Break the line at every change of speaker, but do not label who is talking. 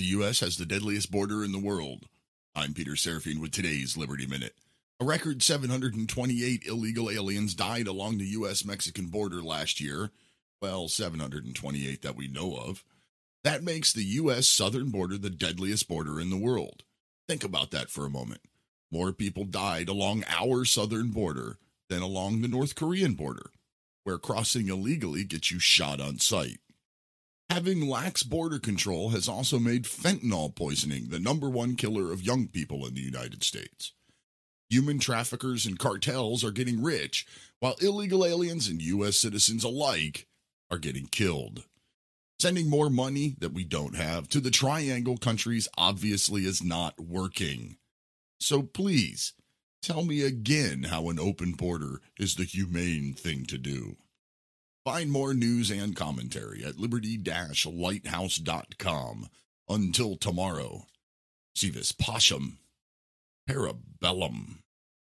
The U.S. has the deadliest border in the world. I'm Peter Serafine with today's Liberty Minute. A record 728 illegal aliens died along the U.S. Mexican border last year. Well, 728 that we know of. That makes the U.S. southern border the deadliest border in the world. Think about that for a moment. More people died along our southern border than along the North Korean border, where crossing illegally gets you shot on sight. Having lax border control has also made fentanyl poisoning the number one killer of young people in the United States. Human traffickers and cartels are getting rich, while illegal aliens and U.S. citizens alike are getting killed. Sending more money that we don't have to the triangle countries obviously is not working. So please, tell me again how an open border is the humane thing to do. Find more news and commentary at liberty-lighthouse.com. Until tomorrow, si vis pacem, parabellum.